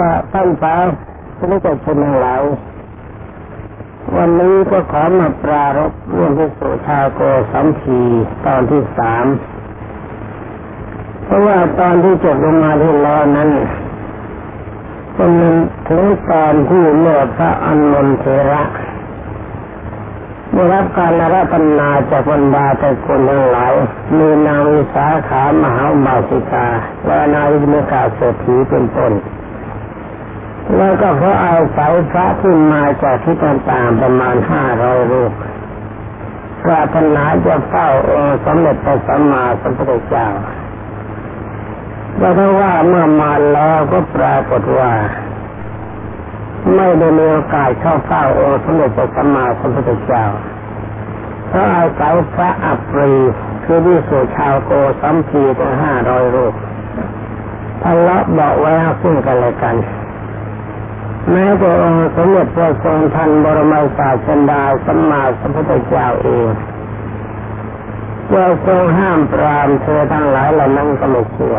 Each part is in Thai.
บาท่านป้าท่านผู้ชมทั้งหลายวันนี้ก็ขอมาปรารบเรื่องที่สุชาโกสัมพีตอนที่สามเพราะว่าตอนที่จบลงมาที่ล้วนั้นก็มีถึงตอนที่เมื่อพระอันนนเทระได้รับการอาราธนาจากบรรดาแต่คนทั้งหลายมีนางวิสาขามหาบาสิกาและนาวิมกาเศรษฐีเป็นต้น แล้วก็เพราะอาศัยพระที่มาจากที่ต่างๆประมาณห้าร้อยรูปปรารถนาจะเฝ้าองค์สมเด็จพระสัมมาสัมพุทธเจ้าแล้วถ้าว่าเมื่อมาแล้วก็ปรากฏว่า ไม่ได้มีโอกาสเข้าเฝ้าองค์สมเด็จพระสัมมาสัมพุทธเจ้าเพราะเอาศัยพระอัปรีคือที่สุชาวโกสัมพีถึงห้าร้อยรูปทะเลาะเบาแวงซึ่งกันและกัน แม้แต่องค์สมเด็จพระทรงทันบรมศาสดาสัมมาสัมพุทธเจ้าเองว่าทรงห้ามปรามเธอทั้งหลายเหล่านั้นก็ไม่เชื่อ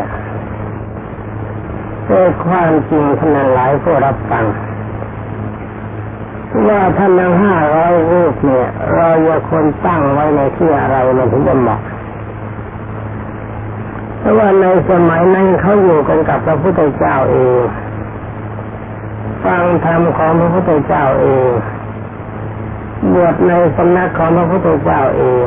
แต่ความจริงท่านหลายก็รับฟังว่าท่านทั้งห้าร้อยรูปเนี่ย เราจะคนตั้งไว้ในที่อะไรมันถึงจะเหมาะเพราะว่าในสมัยนั้นเขาอยู่กันกับพระพุทธเจ้าเอง ฟังธรรมของพระพุทธเจ้าเองบวชในสำนักของพระพุทธเจ้าเอง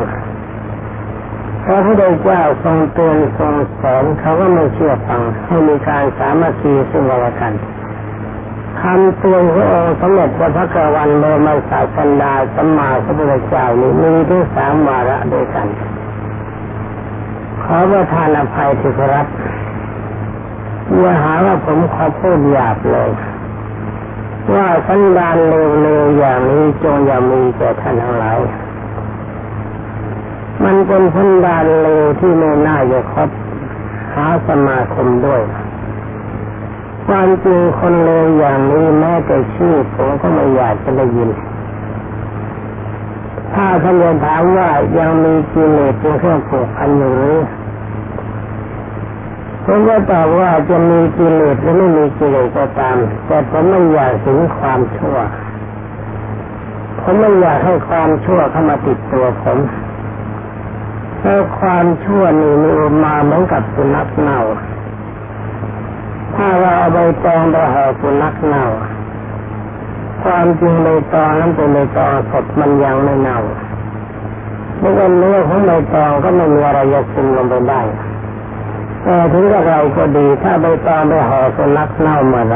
พระพุทธเจ้าทรงเตือนทรงสอนเขาก็ไม่เชื่อฟังให้มีการสามัคคีซึ่งกันและกันคำเตือนขององค์สมเด็จพระพักวันบรมศาสดาสัมมาสัมพุทธเจ้านี้มีถึงสามวาระด้วยกัน ขอประทานอภัยที่ครับอย่าหาว่าผมขอพูดหยาบเลย ว่าสันดานเร็วๆอย่างนี้จงอย่ามีแก่ท่านทั้งหลายมันเป็นสันดานเร็วที่ไม่น่าจะคบหาสมาคมด้วยความจริงคนเลวอย่างนี้แม้แต่ชื่อผมก็ไม่อยากจะได้ยิน ถ้าท่านจะถามว่ายังมีกิเลสเป็นเครื่องผูกพันอยู่หรือ ผมก็ตอบว่าจะมีกิเลสหรือไม่มีกิเลสก็ตาม แต่ผมไม่อยากถึงความชั่ว ผมไม่อยากให้ความชั่วเข้ามาติดตัวผมเพราะความชั่วนี่มีมาเหมือนกับสุนัขเน่า ถ้าเราเอาใบตองไปห่อสุนัขเน่า ความจริงใบตองนั้นเป็นใบตองสดมันยังไม่เน่าเมื่อเนื้อของใบตองก็ไม่มีอะไรจะซึมลงไปได้ ถึงกับเราก็ดีถ้าใบตองไปห่อสุนัขเน่ามื่อไร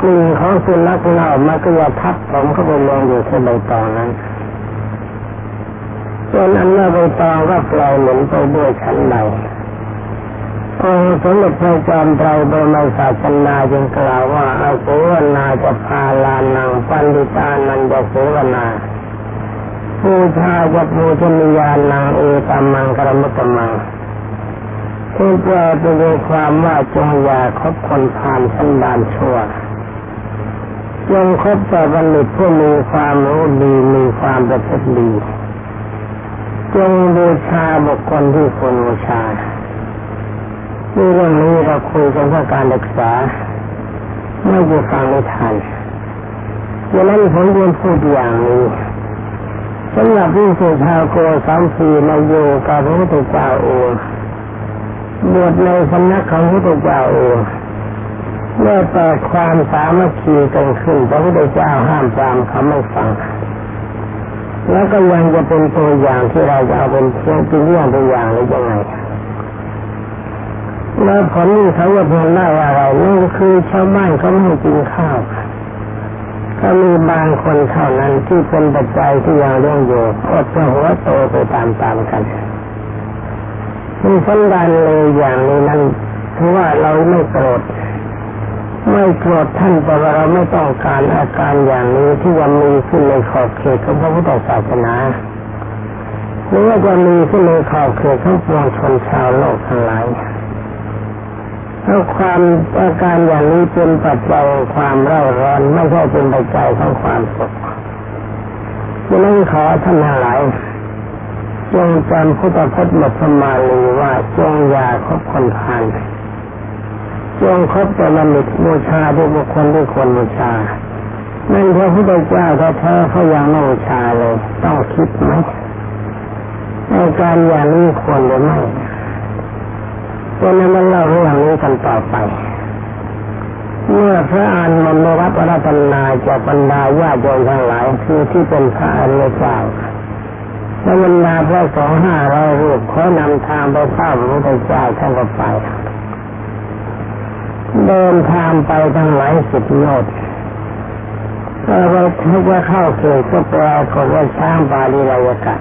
กลิ่นของสุนัขเน่ามันก็จะทับผมเข้าไปลงอยู่ที่ใบตองนั้นส่วนอันนั้นใบตองก็ปล่อยหมุนไปด้วยชั้นใดองค์สมเด็จพระจอมไตรบรมศาสนาจึงกล่าวว่าอาเสวนาจะพาลานังปันติตานันจะเสวนาผู้ชาจะปูชนียานังเอตามังกรมตมัง ที่แปลเป็นความว่าจงอย่าคบคนผ่านสันดานชั่วจงคบแต่บัณฑิตผู้มีความรู้ดีมีความประพฤติดีจงบูชาบุคคลที่ควรบูชานี่เรื่องนี้เราคุยกันเพื่อการศึกษาไม่จะฟังไม่ทันดังนั้นผมเรียนพูดอย่างนี้สำหรับที่สุชาโกสามสีมาอยู่กับพระพุทธเจ้าอง บวชในสำนักของพระพุทธเจ้าเองเมื่อแต่ความสามัคคีกันขึ้นพระพุทธเจ้าห้ามปรามเขาไม่ฟัง แล้วก็ยังจะเป็นตัวอย่างที่เราจะเอาเป็นเพียงเป็นเรื่องตัวอย่างหรือยังไงแล้วผลนี่เขาจะพูดได้ว่าอะไรนี่คือชาวบ้านเขาไม่กินข้าวก็มีบางคนเท่านั้นที่เป็นปัจจัยที่ยังเลี้ยงอยู่อดจะหัวโตไปตามๆกัน มีสันดานเลยอย่างนี้นั้นถือว่าเราไม่โกรธไม่โกรธท่านแต่ว่าเราไม่ต้องการอาการอย่างนี้ที่ยังมีขึ้นในขอบเขตของพระพุทธศาสนาหรือว่าจะมีขึ้นในขอบเขตของปวงชนชาวโลกทั้งหลายเพราะความอาการอย่างนี้เป็นปัจจัยความเร่าร้อนไม่ใช่เป็นปัจจัยของความสุขดังนั้นขอท่านทั้งหลาย จงจำพุทธพจน์บทสมาลีว่าจงอย่าคบคนพานจงคบแต่บัณฑิตบูชาด้บุคคลด้วยคนบูชานั่นพระพุทธเจ้าแท้ๆเขายังไม่บูชาเลยต้องคิดไหมในการอย่างนี้ควรหรือไม่เพราะนั้นเล่าเรื่องนี้กันต่อไป เมื่อพระอานนท์ได้รับอราธนาจากบรรดาญาติโยมทั้งหลายคือที่เป็นพระอริยเจ้า และบรรดาพระสองห้าร้อยรูปเขานำทางไปเฝ้าพระพุทธเจ้าท่านก็ไป เดินทางไปทั้งหลายสิบโยชน์ก็ไปทุกว่าเข้าเขตก็ปรากฏว่าช้างบาลีรายกะ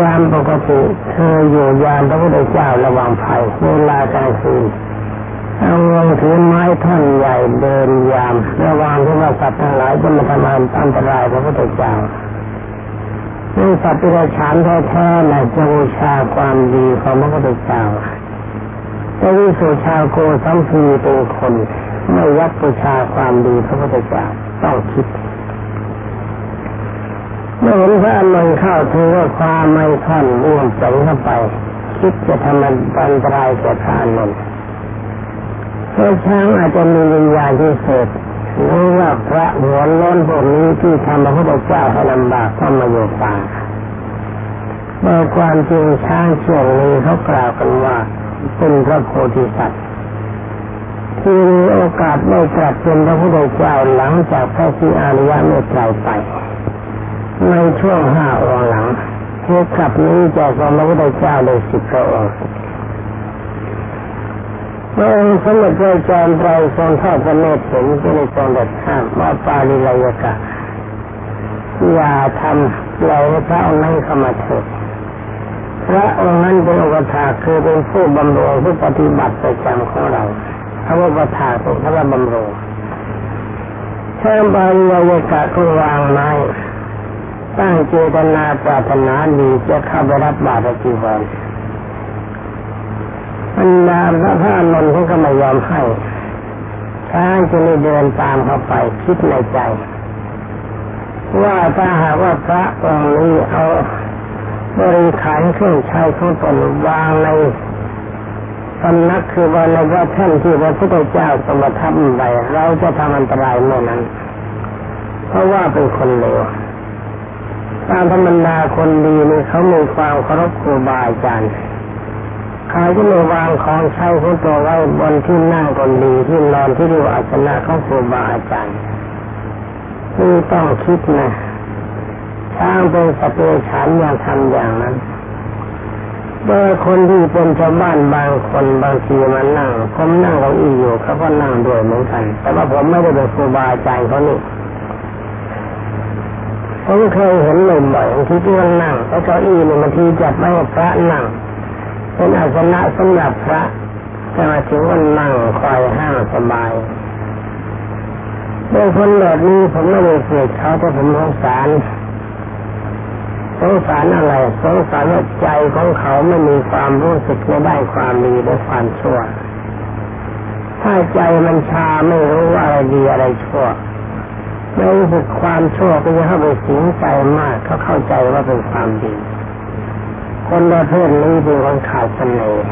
ยามปกติเธออยู่ยามพระพุทธเจ้าระวังภัยเวลากลางคืนเอาเงินถือไม้ท่อนใหญ่เดินยาม ระวังที่ว่าสัตว์ทั้งหลายจะมาทำอันตรายพระพุทธเจ้า นี่สัตว์ที่เราฉานแท้ๆนะจะบูชาความดีของพระพุทธเจ้าแต่วิสุชาโกสัมพีเป็นคนไม่ยักบูชาความดีพระพุทธเจ้าต้องคิดเมื่อเห็นพระอนุนเข้าถือว่าความไม่ท่อนร่วงจังเข้าไป คิดจะทำอันตรายแก่พระอนุนเพราะช้างอาจจะมีวิญญาณที่เสด รู้ว่าพระหัวล้นพวกนี้ที่ทำพระพุทธเจ้าให้ลำบากก็มาอยู่ป่าเมื่อความจริงช้างเชื่องนี้เขากล่าวกันว่าเป็นพระโพธิสัตว์ที่มีโอกาสได้ตรัสเป็นพระพุทธเจ้าหลังจากพระสีอาริยะเมตไตรไปในช่วงห้าองหลังเทกลับนี้จากพระพุทธเจ้าเลยสิบพระองค์ เมื่องค์สมเด็จพระจอมไตรทรงทอดพระเนตรเห็นก็เลยทรงดัดห้ามว่าปาลิลายกะอย่าทำเราพระองค์นั้นเข้ามาเถิดพระองค์นั้นเป็นอุปถาคือเป็นผู้บำรุงผู้ปฏิบัติประจำของเราพระอุปถาเป็นพระบำรุงเชิญบาลีลายกะก็วางไม้ตั้งเจตนาปรารถนาดีจะเข้าไปรับบาตรจีวร บรรดาพระพระนนท์เขาก็ไม่ยอมให้ช้างจะไม่เดินตามเขาไปคิดในใจ ว่าถ้าหากว่าพระองค์นี้เอาบริขารเครื่องใช้ของตนวางในสำนักคือว่าในพระแท่นที่พระพุทธเจ้าสมทับไปเราจะทำอันตรายเมื่อนั้น เพราะว่าเป็นคนเลวตามธรรมดาคนดีนี่เขามีความเคารพครูบาอาจารย์ เขาจะไม่วางของใช้ของตัวไว้บนที่นั่งคนดีที่นอนที่ดูอาสนะของครูบาอาจารย์นี่ต้องคิดนะช้างเป็นสเปฉันอย่างทำอย่างนั้นโดยคนที่เป็นชาวบ้านบางคนบางทีมานั่งผมนั่งเก้าอี้อยู่เขาก็นั่งด้วยเหมือนกัน แต่ว่าผมไม่ได้เป็นครูบาอาจารย์เขานี่ผมเคยเห็นหนุ่มบ่อยบางทีที่มันนั่งแล้วเก้าอี้เนี่ยบางทีจัดไม่พระนั่ง เป็นอาสนะสำหรับพระแต่มาถึงวันนั่งคอยห้างสบายโดยคนแบบนี้ผมไม่ได้เกลียดเขาแต่ผมสงสารสงสารอะไรสงสารว่าใจของเขาไม่มีความรู้สึกในได้ความดีและความชั่ว ถ้าใจมันชาไม่รู้ว่าอะไรดีอะไรชั่วไม่รู้สึกความชั่วก็จะเข้าไปสิงใจมากเขาเข้าใจว่าเป็นความดี คนประเภทนี้เป็นคนขาดเสน่ห์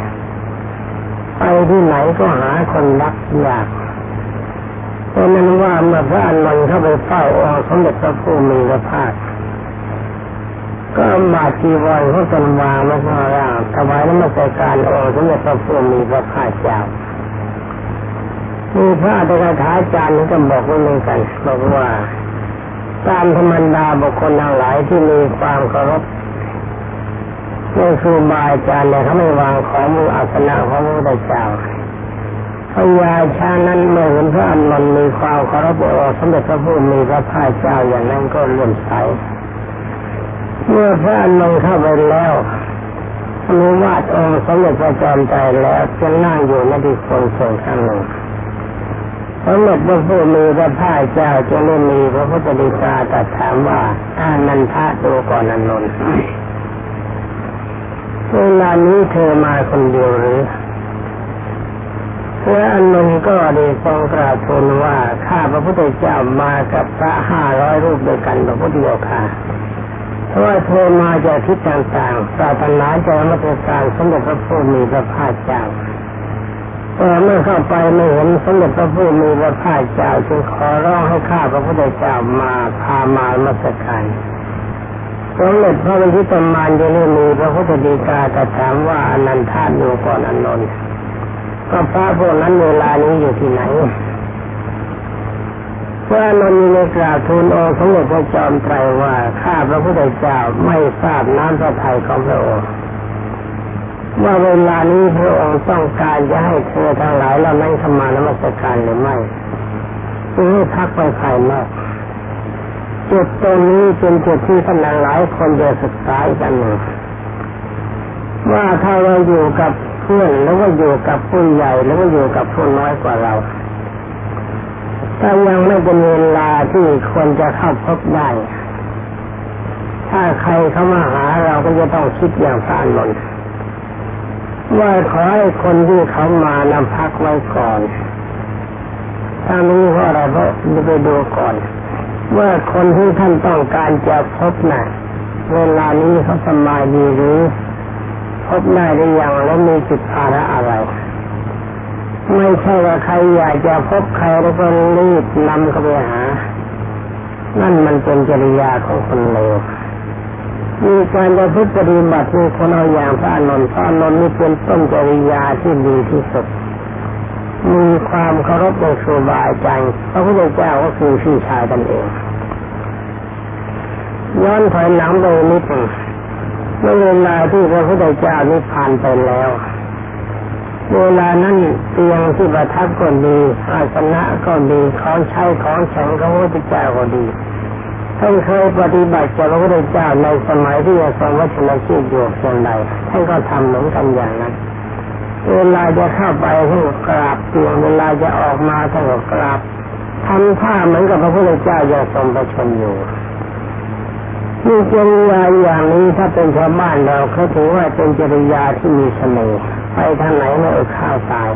ไปที่ไหนก็หาคนรักยากเพราะนั้นว่าเมื่อพระอนุนเข้าไปเฝ้าองค์สมเด็จพระผู้มีพระภาคก็มาจีวรเขาตนวางมาข้างล่างถวายน้ำมันใส่การองค์สมเด็จพระพุทธมีพระภาคเจ้ามีพระอัตถกถาจารย์นี่ก็บอกไว้เหมือนกันบอกว่า ตามธรรมดาบุคคลทั้งหลายที่มีความเคารพ นครูบาอาจารย์เนี่ยเขาไม่วางของมืออาสนะของพระเจ้าพญาชานั้นเมื่อเห็นพระอนุนมีความเคารพสมเด็จพระพุทธมีพระภาคเจ้าอย่างนั้นก็เลื่อมใสเมื่อพระอนุเข้าไปแล้วอนุวาตองค์สมเด็จพระจอมใจแล้วจะนั่งอยู่ในที่คนส่งข้างหนึ่งสมเด็จพระผู้มีพระภาคเจ้าจะไม่มีพระพุทธดีกาตรัสถามว่าอานันทะดูก่อนอนนท์ เวลานี้เธอมาคนเดียวหรือและอันนนก็ได้ทรงกราบทูลว่าข้าพระพุทธเจ้ามากับพระห้าร้อยรูปด้วยกันพระพุทธเจ้าค่ะเพราะว่าเธอมาจากทิศต่างๆปรารถนาจะมาตรการสมเด็จพระพุทธมีพระภาคเจ้าแต่เมื่อเข้าไปไม่เห็นสมเด็จพระผู้มีพระภาคเจ้าจึงขอร้องให้ข้าพระพุทธเจ้ามาพามามาสการ สมเด็จพระวิชิตมานยังไม่มีพระพุทธดีกาแต่ถามว่าอนันทาอยู่ก่อนอนนท์ก็พระพวกนั้นเวลานี้อยู่ที่ไหนพระนนท์ในกราบทูลองค์สมเด็จพระจอมไตรว่าข้าพระพุทธเจ้าไม่ทราบน้ำพระทัยของพระองค์ว่าเวลานี้พระองค์ต้องการจะให้เธอทั้งหลายเรานั่งขมานมัสการหรือไม่จึงให้พักไปภายนอก จุดตรงนี้เป็นจุดที่ท่านหลายคนจะศึกษากันว่าถ้าเราอยู่กับเพื่อนแล้วก็อยู่กับผู้ใหญ่แล้วก็อยู่กับผู้น้อยกว่าเราถ้ายังไม่เป็นเวลาที่ควรจะเข้าพบได้ถ้าใครเข้ามาหาเราก็จะต้องคิดอย่างพระนนว่าขอให้คนที่เขามานำพักไว้ก่อนถ้านี้เพราะอะไรเราะไปดูก่อน ว่าคนที่ท่านต้องการจะพบนะ่ะเวลานี้เขาสบายดีหรือ พบได้หรือยังแล้วมีจิตภาระอะไร ไม่ใช่ว่าใครอยากจะพบใครแล้วก็รีบนำเขาไปหา นั่นมันเป็นจริยาของคนเลวมีการจะพุทธปฏิบัติมีคนเอาอย่างพระนนท์พระนนท์นี่เป็นต้นจริยาที่ดีที่สุด มีความเคารพในครูบาอาจารย์พระพุทธเจ้าก็คือพี่ชายกันเอง ย้อนถอยหลังไปนิดหนึ่งเมื่อเวลาที่พระพุทธเจ้านิพพานไปแล้ว เวลานั้นเตียงที่ประทับก็ดีอาสนะก็ดีของใช้ของแข็งของพระพุทธเจ้าก็ดีท่านเคยปฏิบัติกับพระพุทธเจ้าในสมัยที่ยังทรงวัชรชีพอยู่เพียงใดท่านก็ทำเหมือนกันอย่างนั้น เวลาจะเข้าไปท่านก็กราบเตียงเวลาจะออกมาท่านก็กราบทำท่าเหมือนกับพระพุทธเจ้ายังทรงประชนอยู่นี่จริยาอย่างนี้ถ้าเป็นชาวบ้านเราเขาถือว่าเป็นจริยาที่มีเสน่ห์ไปทางไหนไม่อดข้าวตาย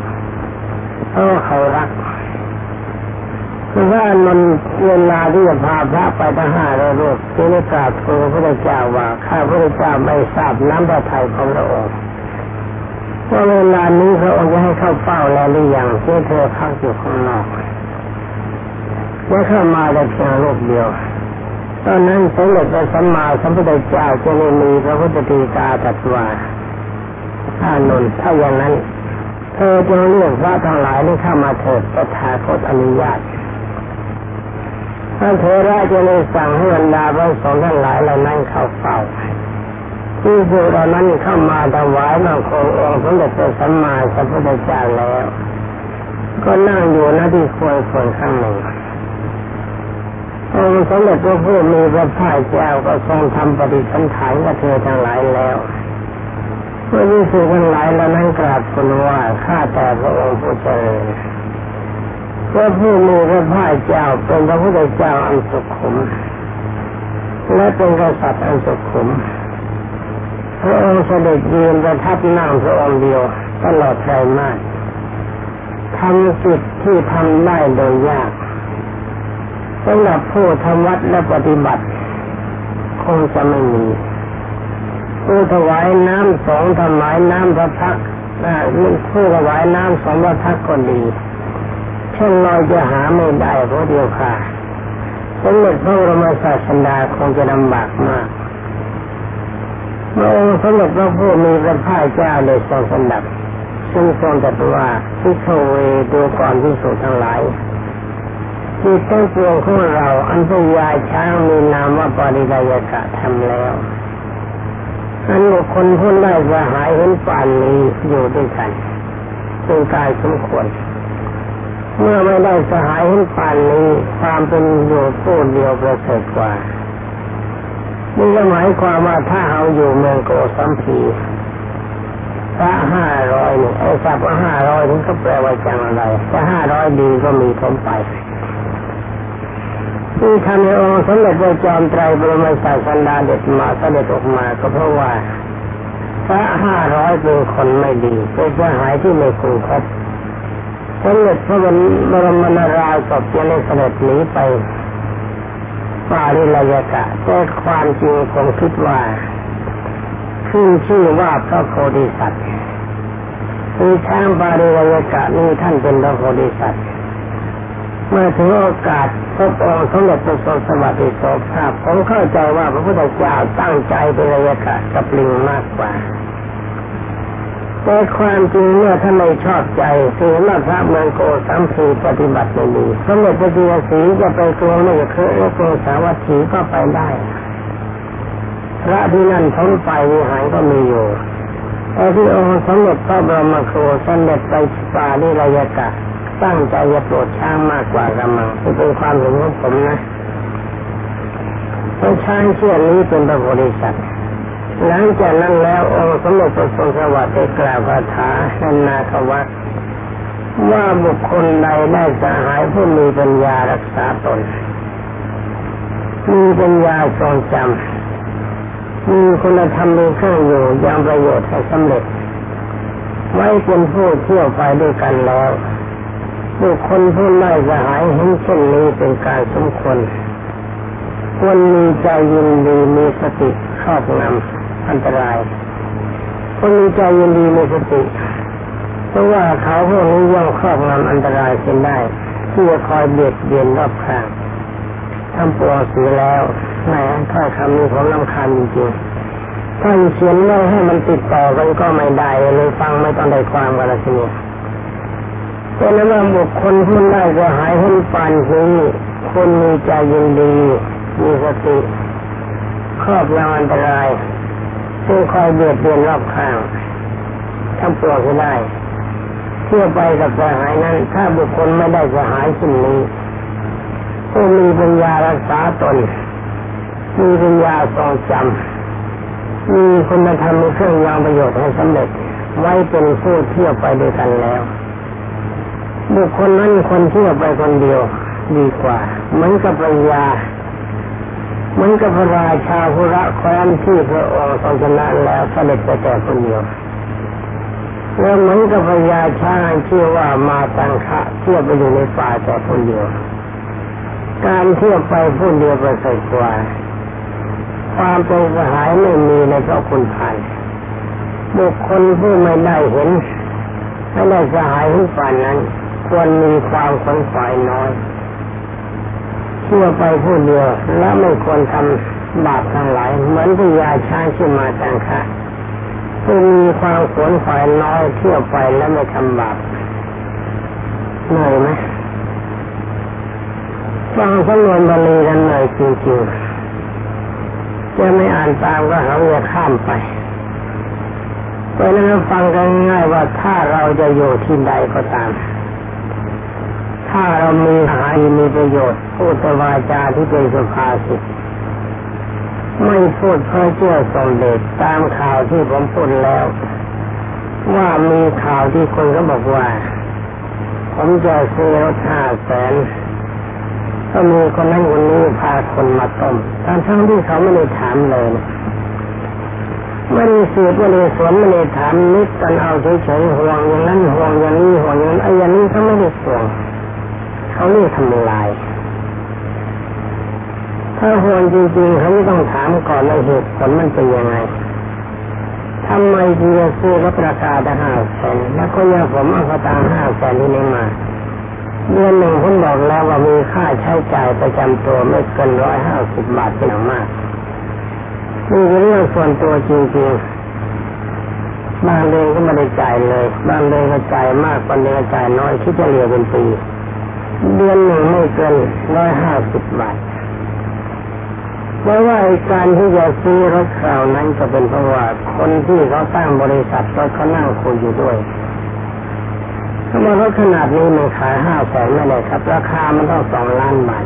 เพราะเขารักคือว่ามันเวลาที่จะพาพระไปทั้งห้าร้อยรูปที่ได้กราบทูลพระเจ้าว่าข้าพระเจ้าไม่ทราบน้ำพระทัยของพระองค์ ว่าเวลานี้พระองค์จะให้เข้าเฝ้าแล้วหรือยังที่เธอพักอยู่ข้างนอกเมื่อเข้ามาแต่เพียงรูปเดียวตอนนั้นสมเด็จพระสัมมาสัมพุทธเจ้าจะไม่มีพระพุทธตีกาตรัสว่าถ้านนท์ถ้าอย่างนั้น เธอจะเรียกพระทั้งหลายนี่เข้ามาเถิดประทาคตอนุญาตพระเทระจะเลยสั่งให้บรรดาพระสงฆ์ทั้งหลายเหล่านั้นเข้าเฝ้า ที่พวกเรานั้นเข้ามาถวายมาคงองค์สมเด็จพระสัมมาสัมพุทธเจ้าแล้ว ก็นั่งอยู่หน้าที่ควรส่วนข้างหนึ่งองค์สมเด็จพระพุทธมีพระภาคเจ้าก็ทรงทำปฏิสันฐานกับเธอทั้งหลายแล้วเมื่อที่สุทั้งหลายเหล่านั้นกราบทูลว่าข้าแต่พระองค์ผู้เจริญพระผู้มีพระภาคเจ้าเป็นพระพุทธเจ้าอันสุขุมและเป็นกษัตริย์อันสุขุม พระองค์เสด็จยืนประทับนั่งพระองค์เดียวตลอดใจมากทำจิตที่ทำได้โดยยากสำหรับผู้ทำวัดและปฏิบัติ คงจะไม่มีผู้ถวายน้ำสองถวายน้ำพระพักผู้ถวายน้ำสองพระพักก็ดีเช่นเราจะหาไม่ได้เพราะเดียวค่ะสมเด็จพระบรมศาสดาคงจะลำบากมาก พระองค์สมเด็จพระผู้มีพระภาคเจ้าเลยทรงสนับซึ่งทรงตรัสว่าพิโชเวดูก่อนที่สุดทั้งหลายที่ต้งปวงของเราอันพยาช้างมีนามว่าปริดายกะทำแล้วอันบุคคลพ้นได้จะหายเห็นป่านนี้อยู่ด้วยกันเป็นกายสมควรเมื่อไม่ได้สหายเห็นป่านนี้ความเป็นอยู่ผู้เดียวประเสริฐกว่า นี่ก็หมายความว่าถ้าเอาอยู่เมืองโกสัมพีพระห้าร้อยนี่ไอ้สับว่าห้าร้อยนี่ก็แปลว่าจังอะไรถ้าห้าร้อยดีก็มีผมไปที่ทำในองค์สมเด็จพระจอมไตรบรมศาสดาเด็ดมาเสด็จออกมาก็เพราะว่าพระห้าร้อยเป็นคนไม่ดีเป็นเสหายที่ไม่คุ้มครับสมเด็จพระบรมนาราศพยังได้เสด็จหนีไป ปาลิลายกะแต่ความจริงผมคิดว่าขึ้นชื่อว่าพระโพธิสัตว์คือช้างบาริวยกะนี่ท่านเป็นพระโพธิสัตว์เมื่อถึงโอกาสพบองค์สมเด็จพระทรงสวัสดิโสภาพผมเข้าใจว่าพระพุทธเจ้าตั้งใจเป็นระยกะกับลิงมากกว่า แต่ความจริงเมื่อท่านไม่ชอบใจถือว่าพระเมืองโกสัมพีปฏิบัติไม่ดีสมเด็จพระจีนสีจะไปกรงไม่เคยกสาวัตถีก็ไปได้ พระที่นั่นท้นไปวิหารก็มีอยู่แต่ที่องค์สมเด็จพระบรมครูสมเด็จไปป่านิรยกะตั้งใจจะโปรดช้างมากกว่ากำมังที่เป็นความเห็นของผมนะเพราะช้างเชื่อนี้เป็นพระโพธิสัตว์ หลังจากนั้นแล้วองค์สมเด็จพระสวัสดิ์ได้กล่าวคาถาในนาควัตว่าบุคคลใดได้สหายผู้มีปัญญารักษาตน มีปัญญาทรงจำมีคุณธรรมมีเครื่องอยู่ยังประโยชน์ให้สำเร็จ ไว้เป็นผู้เที่ยวไปด้วยกันแล้วบุคคลผู้ไล่สหายเห็นเช่นนี้เป็นการสมควรควรมีใจยินดีมีสติครอบงำ อันตรายคนมีใจยินดีมีสติเพราะว่าเขาพวกนี้ย่อมครอบงำอันตรายเช่นได้ ที่จะคอยเบียดเบียนรอบข้างทำปวงสีแล้วแหมถ้อยคำนี้ผมลำคาญจริงๆถ้าเขียนไว้ให้มันติดต่อกันก็ไม่ได้เลยฟังไม่ต้องได้ความกันละทีนี้แต่นั้นว่าบุคคลที่ได้จะหายหุ้นปานนี้คนมีใจยินดี มีสติครอบงำอันตราย ซึ่งคอยเบียดเบียนรอบข้างทำปวงให้ได้เที่ยวไปกับสหายนั้น ถ้าบุคคลไม่ได้สหายสิ่งนี้ผู้มีปัญญารักษาตน มีปัญญาทรงจำมีคุณธรรมเครื่องยางประโยชน์ให้สำเร็จ ไว้เป็นผู้เที่ยวไปด้วยกันแล้ว บุคคลนั้นคนเที่ยวไปคนเดียว ดีกว่า เหมือนกับปัญญา เหมือนกับพระราชาภูระแคว้นที่พระองค์ทรงชนะแล้วเสด็จไปแต่คนเดียวแล้วเหมือนกับพระยาช้างชื่อว่ามาตังคะเที่ยวไปอยู่ในป่าแต่คนเดียว การเที่ยวไปผู้เดียวประเสริฐกว่า ความเป็นสหายไม่มีในเพราะคุณผ่านบุคคลผู้ไม่ได้เห็นไม่ได้สหายที่ฝันนั้น ควรมีความขนขวายน้อย ชั่วไปผู้เดียวและไม่ควรทำบาปทั้งหลาย เหมือนที่ยาช้างที่มาจังคะผู้มีความขวนขวายน้อยเที่ยวไปแล้วไม่ทำบาปเหนื่อยไหมฟังสำนวนบาลีกันหน่อยจริงๆจะไม่อ่านตามก็หาว่าข้ามไปเพราะนั้นฟังกันง่ายว่าถ้าเราจะอยู่ที่ใดก็ตาม ถ้าเรามีหายมีประโยชน์ พูดวาจาที่เป็นสุภาษิตไม่พูดเพื่อเชื่อสมเด็จตามข่าวที่ผมพูดแล้ว ว่ามีข่าวที่คนก็บอกว่า ผมจะซื้อรถห้าแสนก็มีคนนั้นคนนี้พาคนมาต้มทั้งทั้งที่เขาไม่ได้ถามเลยไม่ได้สืบไม่ได้สวนไม่ได้ถามนิดกันเอาเฉยๆห่วงอย่างนั้นห่วงอย่างนี้ห่วงอย่างนั้นไอ้อย่างนี้เขาไม่ได้ห่วงเขาเรียกทำลาย ถ้าห่วงจริงๆเขาไม่ต้องถามก่อนในเหตุผลมันเป็นยังไงทำไมจึงจะซื้อรถราคาได้ห้าแสนแล้วก็ยังผมเอากระตางห้าแสนที่นี่มาเดือนหนึ่งผมบอกแล้วว่ามีค่าใช้จ่ายประจำตัวไม่เกินร้อยห้าสิบบาทเป็นอย่างมากนี่เป็นเรื่องส่วนตัวจริงๆบางเดือนก็ไม่ได้จ่ายเลย บางเดือนก็จ่ายมากบางเดือนก็จ่ายน้อยคิดจะเหลือเป็นปี เดือนหนึ่งไม่เกินร้อยห้าสิบบาท เพราะว่าการที่จะซื้อรถคราวนั้นจะเป็นเพราะว่าคนที่เขาตั้งบริษัทรถเขานั่งคุยอยู่ด้วยถ้ามารถขนาดนี้มันขายห้าแสนไม่ได้ครับ ราคามันต้องสองล้านบาท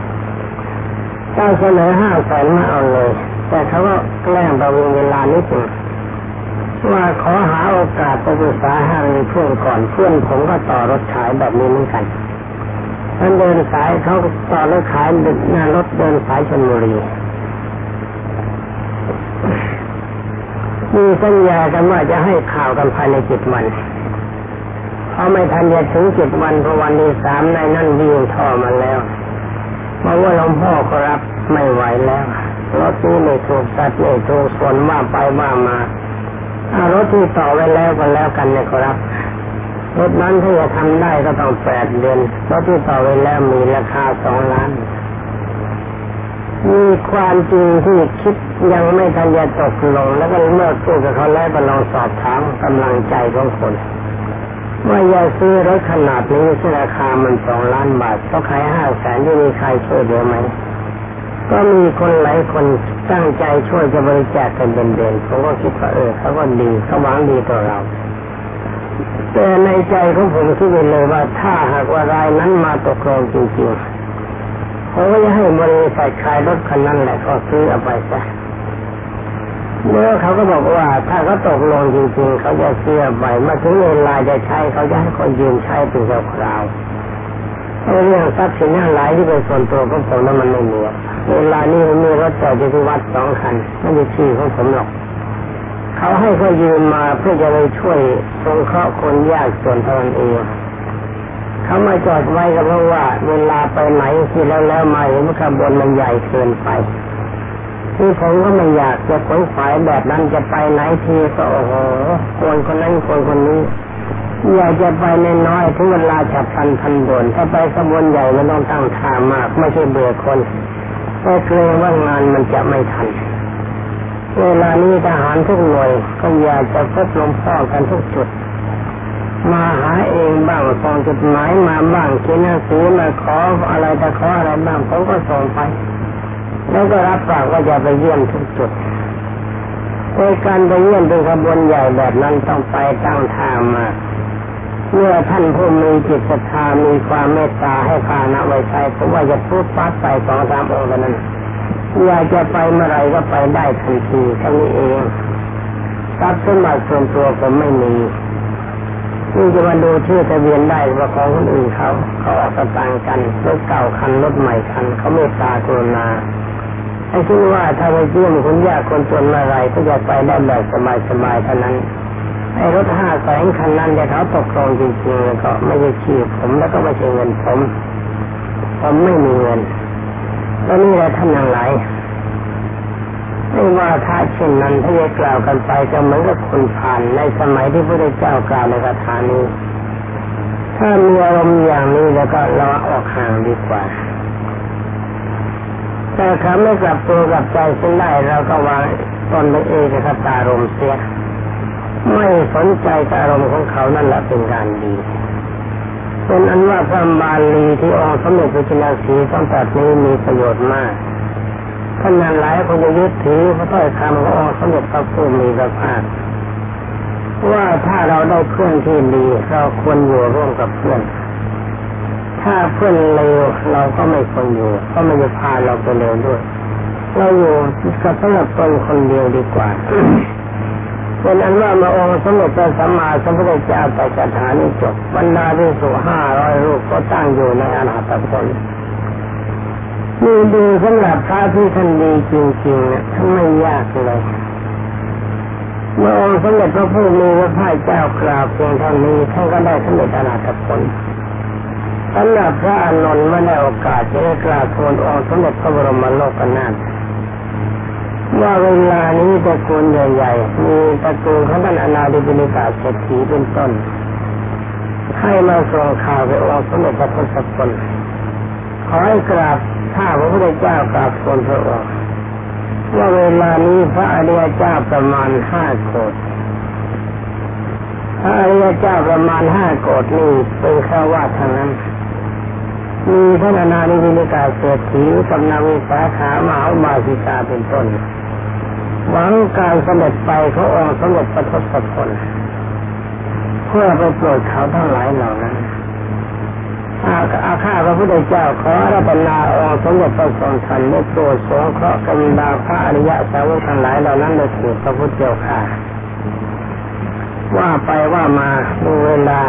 ถ้าเสนอห้าแสนมาเอาเลย แต่เขาก็แกล้งประวิงเวลานิดหนึ่งว่าขอหาโอกาสไปปรึกษาห้างเพื่อนก่อนเพื่อนผมก็ต่อรถขายแบบนี้เหมือนกันท่านเดินสายเขาต่อรถขายดึกหน้ารถเดินสายชนบุรี มีสัญญากันว่าจะให้ข่าวกันภายในจ็ดวันพอไม่ทันจะถึงจ็ดวันพอวันที่สามในนั่นวิ่งท่อมาแล้วมาว่าหลวงพ่อก็รับไม่ไหวแล้วรถนี้ไม่ถูกตัดไม่ถูกส่วนว่าไปว่ามาอารถที่ต่อไว้แล้วก็แล้วกันเนี่ยครับรถนั้นถ้าจะทำได้ก็ต้องแปดเดือนรถที่ต่อไว้แล้วมีราคาสองล้าน ความจริงที่คิดยังไม่ทันจะตกลง แล้วก็เมื่อพูดกับเขาแล้วก็ลองสอบถามกำลังใจของคนว่าอยาซื้อรถขนาดนี้ที่ราคามันสองล้านบาทเขาขายห้าแสนที่มีใครช่วยเหลือไหมก็มีคนหลายคนตั้งใจช่วยจะบริจาคกันเด่นๆผมก็คิดว่าเออเขาก็ดีเขาหวังดีต่อเรา แต่ในใจของผมคิดเลยว่าถ้าหากว่ารายนั้นมาตกลงจริงๆ ผมก็จะให้บริษัทขายรถคันนั้นแหละก็ซื้อเอาไปซะเมื่อเขาก็บอกว่า ถ้าเขาตกลงจริงๆเขาจะซื้อไปมื่อถึงเวลาจะใช้เขาจะให้คนยืมใช้เป็นคราวเรื่องทรัพย์สินทั้งหลายที่เป็นส่วนตัวของผมนั้นมันไม่มีเวลานี้มีรถจอดอยู่ที่วัดสองคันไม่ใช่ชื่อของผมหรอกเขาให้เขายืมมาเพื่อจะไปช่วยสงเคราะห์คนยากจนเท่านั้นเอง เขามาจอดไว้ก็เพราะว่า เวลาไปไหนที่แล้วแล้วมาเห็นขบวนมันใหญ่เกินไปที่ผมก็ไม่อยากจะขนฝายแบบนั้นจะไปไหนทีก็โอ้โหคนคนนั้นคนคนนี้อยากจะไปในน้อยถึงเวลาฉับพันพันโดนถ้าไปขบวนใหญ่มันต้องตั้งท่ามาก ไม่ใช่เบื่อคนแต่เกรงว่างานมันจะไม่ทันเวลานี้ทหารทุกหน่วยก็อยากจะพบลวงพ่อกันทุกจุด มาหาเองบ้างส่งจดหมายมาบ้างเขียนหนังสือมาขออะไรแต่ขออะไรบ้างผมก็ส่งไป แล้วก็รับปากว่าจะไปเยี่ยมทุกจุดโดยการไปเยี่ยมเป็นขบวนใหญ่แบบนั้นต้องไปตั้งท่ามาเมื่อท่านผู้มีจิตศรัทธามีความเมตตาให้พานะไว้ใช้ผมว่าจะพูดปัดไปสองสามองค์นั้นอยากจะไปเมื่อไรก็ไปได้ทันทีแค่นี้เองทรัพย์สมบัติส่วนตัวผมไม่มี นี่จะมาดูชื่อทะเบียนได้ว่าของคนอื่นเขาเขาออกสตางกันรถเก่าคันรถใหม่คันเขาเมตตากรุณาไอ้ที่ว่าถ้าไปเยี่ยมคนยากคนจนเมื่อไรก็จะไปได้แบบสบายๆเท่านั้นไอ้รถห้าแสนคันนั้นจะเขาตกลงจริงๆก็ไม่ใช่ชื่อผมแล้วก็ไม่ใช่เงินผมผมไม่มีเงินแล้วนี่แหละท่านทั้งหลาย ไม่ว่าถ้าเช่นนั้นถ้าจะกล่าวกันไปก็เหมือนกับคนผ่านในสมัยที่พระเจ้ากล่าวในคาถานี้ ถ้ามีอารมณ์อย่างนี้แล้วก็เราออกห่างดีกว่าถ้าเขาไม่กลับตัวกลับใจเส้นได้เราก็วางตนไปเองคตารมณ์เสียไม่สนใจอารมณ์ของเขานั่นแหละเป็นการดีเป็นอันว่าพระบาลีที่องค์สมเด็จพระจินสีต้องตัดนี้มีประโยชน์มาก ท่านนั้นหลายคนจะยึดถือพระถ้อยคำขององค์สมเด็จพระผู้มีพระภาคว่าถ้าเราได้เพื่อนที่ดีเราควรอยู่ร่วมกับเพื่อน ถ้าเพื่อนเลวเราก็ไม่ควรอยู่เพราะมันจะพาเราไปเลวด้วย เราอยู่กับสำหรับตนคนเดียวดีกว่าเป็นอันว่ามาองค์สมเด็จพระสัมมาสัมพุทธเจ้าแต่คาถานี้จบบรรดาที่สุห้าร้อยรูปก็ตั้งอยู่ในอนาตผล มีดีสำหรับพระที่ท่านดีจริงๆนี่ยท่านไม่ยากเลยเมื่อองค์สมเด็จพระผู้มีพระภาคเจ้ากราบเพียงเท่านี้ท่านก็ได้สำเร็จอนาตผลสำหรับพระอานนท์ไม่ได้โอกาสจะได้กราบทูลองค์สมเด็จพระบรมโลกนาถว่าเวลานี้ตระกูลใหญ่ๆมีตระกูลของท่านอนาดิบินิกาเศรษฐีเป็นต้น ให้มาส่งข่าวไปองค์สมเด็จพระพุทธพลขอให้กราบ ถ้าพระพุทธเจ้ากราบคนพระองค์ว่าเวลานี้พระอริยเจ้าประมาณห้าโกดพระอริยเจ้าประมาณห้าโกดนี่เป็นข้าวาทางนั้น มีท่านอนาดิบินิกาเศรษฐีกำนังสาขามหาบาสิกาเป็นต้น หวังการสำเร็จไปเขาองค์สำเร็จประทศพลเพื่อไปโปรดเขาทั้งหลายเหล่านั้น อาข้าพระพุทธเจ้าขอรัตนาองค์สมเด็จพระทรงทันได้โปรดสงเคราะห์กำดาพระอริยะสาวกทั้งหลายเหล่านั้นได้ถูกพระพุทธเจ้าค่ะ ว่าไปว่ามาดูเวลา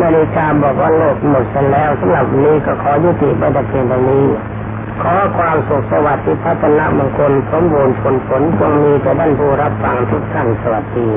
นาฬิกาบอกว่าโลกหมดกันแล้วสำหรับนี้ก็ขอยุติไปแต่เพียงเท่านี้ ขอความสุขสวัสดิ์ที่พัฒนามงคลสมบูรณ์ผลผลจงมีแต่ด้านผู้รับฟังทุกท่านสวัสดี